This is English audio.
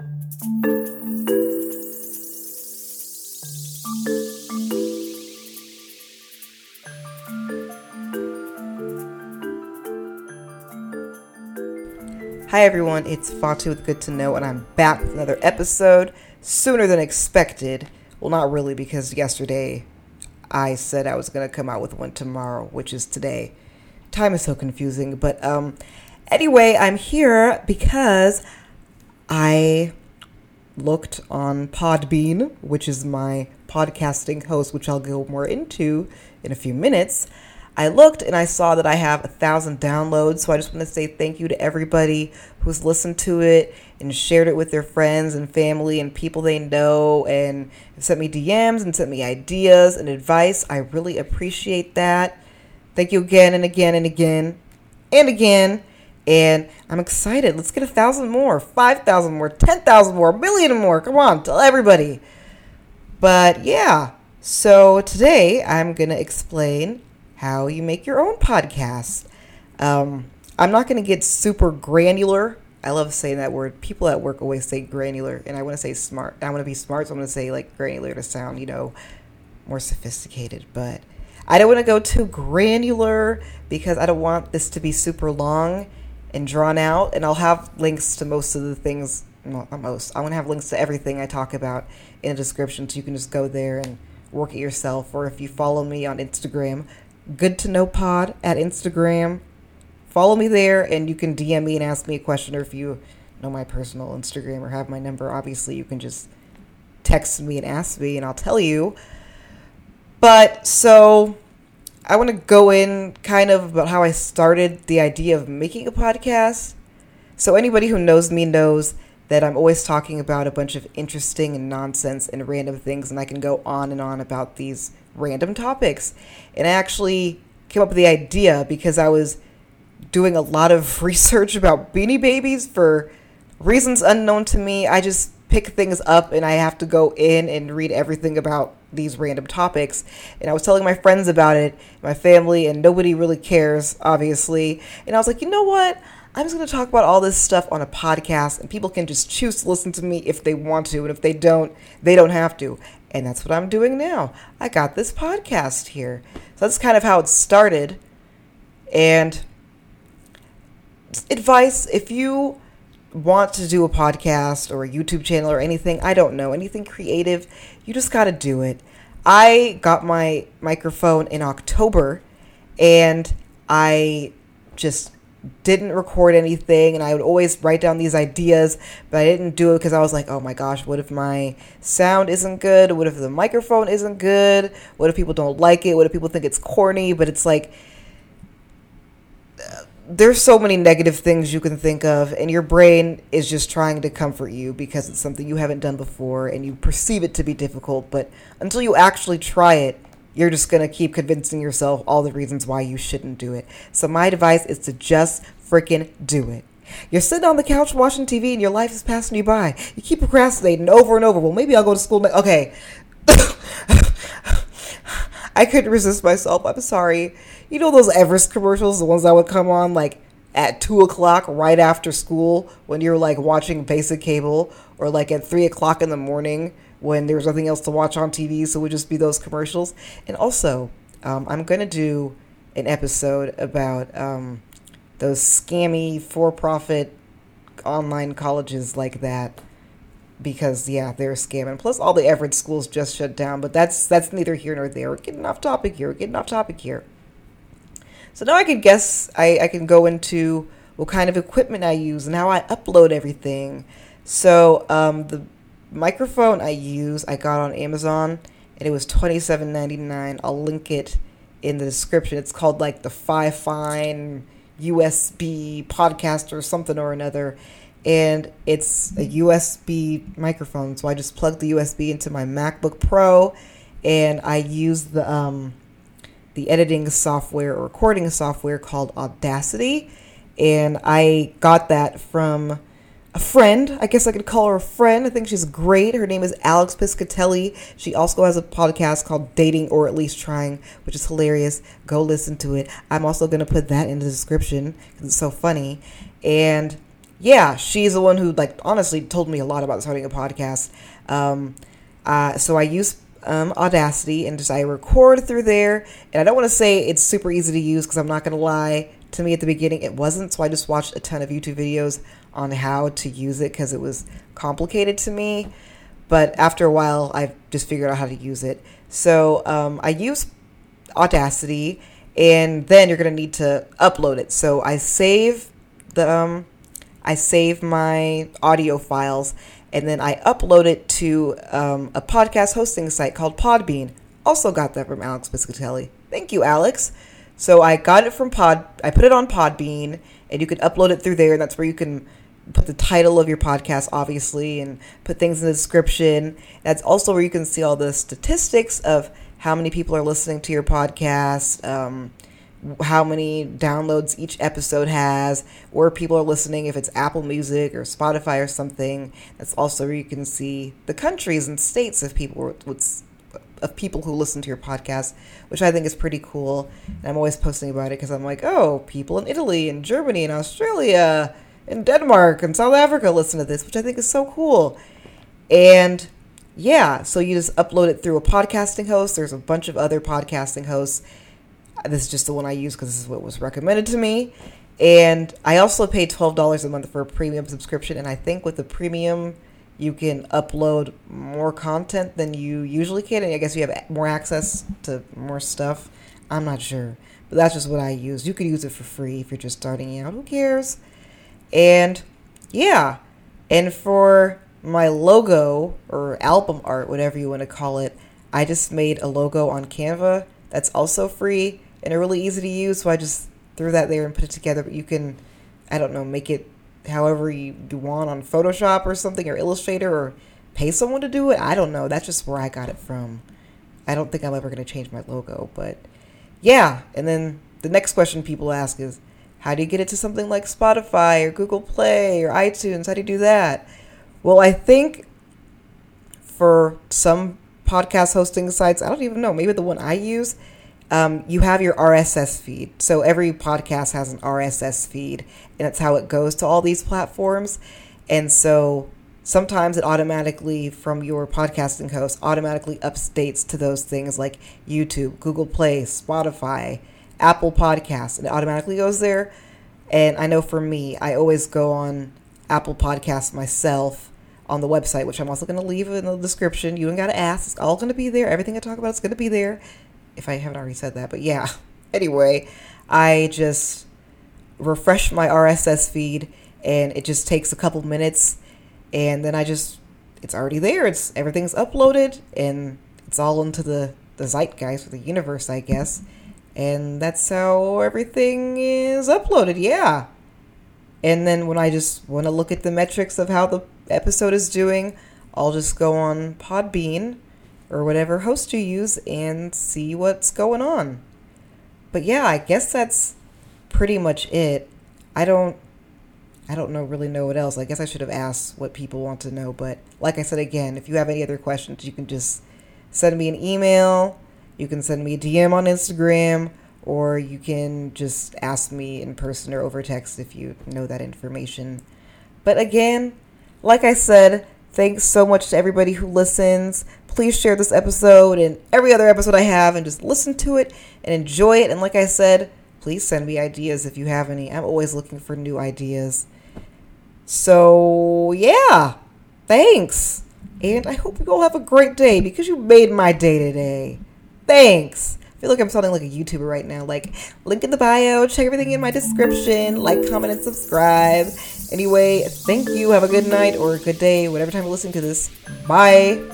Hi everyone, it's Fatu with Good to Know, and I'm back with another episode sooner than expected. Well, not really, because yesterday I said I was gonna come out with one tomorrow, which is today. Time is so confusing, but um, anyway, I'm here because I looked on Podbean, which is my podcasting host, which I'll go more into in a few minutes. I looked and I saw that I have a thousand downloads. So I just want to say thank you to everybody who's listened to it and shared it with their friends and family and people they know and sent me DMs and sent me ideas and advice. I really appreciate that. Thank you again and again and again and again. And I'm excited. Let's get a thousand more, five thousand more, ten thousand more, a million more. Come on, tell everybody. But yeah, so today I'm to explain how you make your own podcast. Um, I'm not to get super granular. I love saying that word. People at work always say granular, and I want to say smart. I want to be smart, so I'm to say like granular to sound, you know, more sophisticated. But I don't want to go too granular because I don't want this to be super long and drawn out. And I'll have links to most of the things, well, not most, I want to have links to everything I talk about in the description so you can just go there and work it yourself. Or if you follow me on Instagram, good to know pod at Instagram. Follow me there and you can DM me and ask me a question or if you know my personal Instagram or have my number, obviously you can just text me and ask me and I'll tell you. But so I want to go in kind of about how I started the idea of making a podcast. So anybody who knows me knows that I'm always talking about a bunch of interesting and nonsense and random things and I can go on and on about these random topics. And I actually came up with the idea because I was doing a lot of research about beanie babies for reasons unknown to me. I just pick things up and I have to go in and read everything about these random topics. And I was telling my friends about it, my family, and nobody really cares, obviously. And I was like, you know what? I'm just going to talk about all this stuff on a podcast, and people can just choose to listen to me if they want to. And if they don't, they don't have to. And that's what I'm doing now. I got this podcast here. So that's kind of how it started. And advice if you want to do a podcast or a YouTube channel or anything, I don't know, anything creative, you just got to do it. I got my microphone in October and I just didn't record anything and I would always write down these ideas, but I didn't do it because I was like, oh my gosh, what if my sound isn't good? What if the microphone isn't good? What if people don't like it? What if people think it's corny? But it's like, there's so many negative things you can think of, and your brain is just trying to comfort you because it's something you haven't done before and you perceive it to be difficult. But until you actually try it, you're just going to keep convincing yourself all the reasons why you shouldn't do it. So, my advice is to just freaking do it. You're sitting on the couch watching TV and your life is passing you by. You keep procrastinating over and over. Well, maybe I'll go to school. Okay. I couldn't resist myself. I'm sorry. You know those Everest commercials, the ones that would come on like at two o'clock right after school when you're like watching basic cable, or like at three o'clock in the morning when there was nothing else to watch on TV, so it would just be those commercials. And also, um, I'm gonna do an episode about um, those scammy for-profit online colleges like that because yeah, they're scamming. plus, all the Everest schools just shut down. But that's that's neither here nor there. We're getting off topic here. We're getting off topic here. So now I can guess. I I can go into what kind of equipment I use and how I upload everything. So um, the microphone I use I got on Amazon and it was twenty seven ninety nine. I'll link it in the description. It's called like the Fifine USB podcast or something or another and it's a USB microphone. So I just plug the USB into my MacBook Pro, and I use the um, the editing software or recording software called Audacity, and I got that from a friend. I guess I could call her a friend. I think she's great. Her name is Alex Piscatelli. She also has a podcast called Dating or at least Trying, which is hilarious. Go listen to it. I'm also going to put that in the description because it's so funny. And yeah, she's the one who like honestly told me a lot about starting a podcast. Um, uh, so I use um, Audacity and just I record through there. And I don't want to say it's super easy to use because I'm not going to lie. To me at the beginning, it wasn't. So I just watched a ton of YouTube videos on how to use it because it was complicated to me. But after a while, I've just figured out how to use it. So um, I use Audacity, and then you're going to need to upload it. So I save the um, I save my audio files and then I upload it to um, a podcast hosting site called Podbean. Also got that from Alex Piscatelli. Thank you, Alex. So I got it from Pod. I put it on Podbean, and you can upload it through there. And that's where you can put the title of your podcast, obviously, and put things in the description. That's also where you can see all the statistics of how many people are listening to your podcast. Um, how many downloads each episode has, where people are listening, if it's Apple Music or Spotify or something. That's also where you can see the countries and states of people of people who listen to your podcast, which I think is pretty cool. And I'm always posting about it because I'm like, oh, people in Italy and Germany and Australia and Denmark and South Africa listen to this, which I think is so cool. And yeah, so you just upload it through a podcasting host. There's a bunch of other podcasting hosts this is just the one I use because this is what was recommended to me. And I also pay $12 a month for a premium subscription. And I think with the premium, you can upload more content than you usually can. And I guess you have more access to more stuff. I'm not sure. But that's just what I use. You could use it for free if you're just starting out. Who cares? And yeah. And for my logo or album art, whatever you want to call it, I just made a logo on Canva that's also free and are really easy to use. So I just threw that there and put it together. But you can, I don't know, make it however you, you want on Photoshop or something or Illustrator or pay someone to do it. I don't know. That's just where I got it from. I don't think I'm ever going to change my logo, but yeah. And then the next question people ask is, how do you get it to something like Spotify or Google Play or iTunes? How do you do that? Well, I think for some podcast hosting sites, I don't even know, maybe the one I use, um, you have your RSS feed. So every podcast has an RSS feed, and it's how it goes to all these platforms. And so sometimes it automatically, from your podcasting host, automatically updates to those things like YouTube, Google Play, Spotify, Apple Podcasts, and it automatically goes there. And I know for me, I always go on Apple Podcasts myself on the website, which I'm also going to leave in the description. You don't got to ask. It's all going to be there. Everything I talk about is going to be there if I haven't already said that, but yeah. Anyway, I just refresh my RSS feed and it just takes a couple minutes and then I just it's already there. It's everything's uploaded and it's all into the the zeitgeist or the universe, I guess. And that's how everything is uploaded. Yeah. And then when I just want to look at the metrics of how the episode is doing, I'll just go on Podbean or whatever host you use and see what's going on. But yeah, I guess that's pretty much it. I don't I don't know really know what else. I guess I should have asked what people want to know, but like I said again, if you have any other questions, you can just send me an email, you can send me a DM on Instagram, or you can just ask me in person or over text if you know that information. But again, like I said, thanks so much to everybody who listens please share this episode and every other episode I have and just listen to it and enjoy it. And like I said, please send me ideas if you have any. I'm always looking for new ideas. So, yeah, thanks. And I hope you all have a great day because you made my day today. Thanks. I feel like I'm sounding like a YouTuber right now. Like, link in the bio, check everything in my description, like, comment, and subscribe. Anyway, thank you. Have a good night or a good day, whatever time you're listening to this. Bye.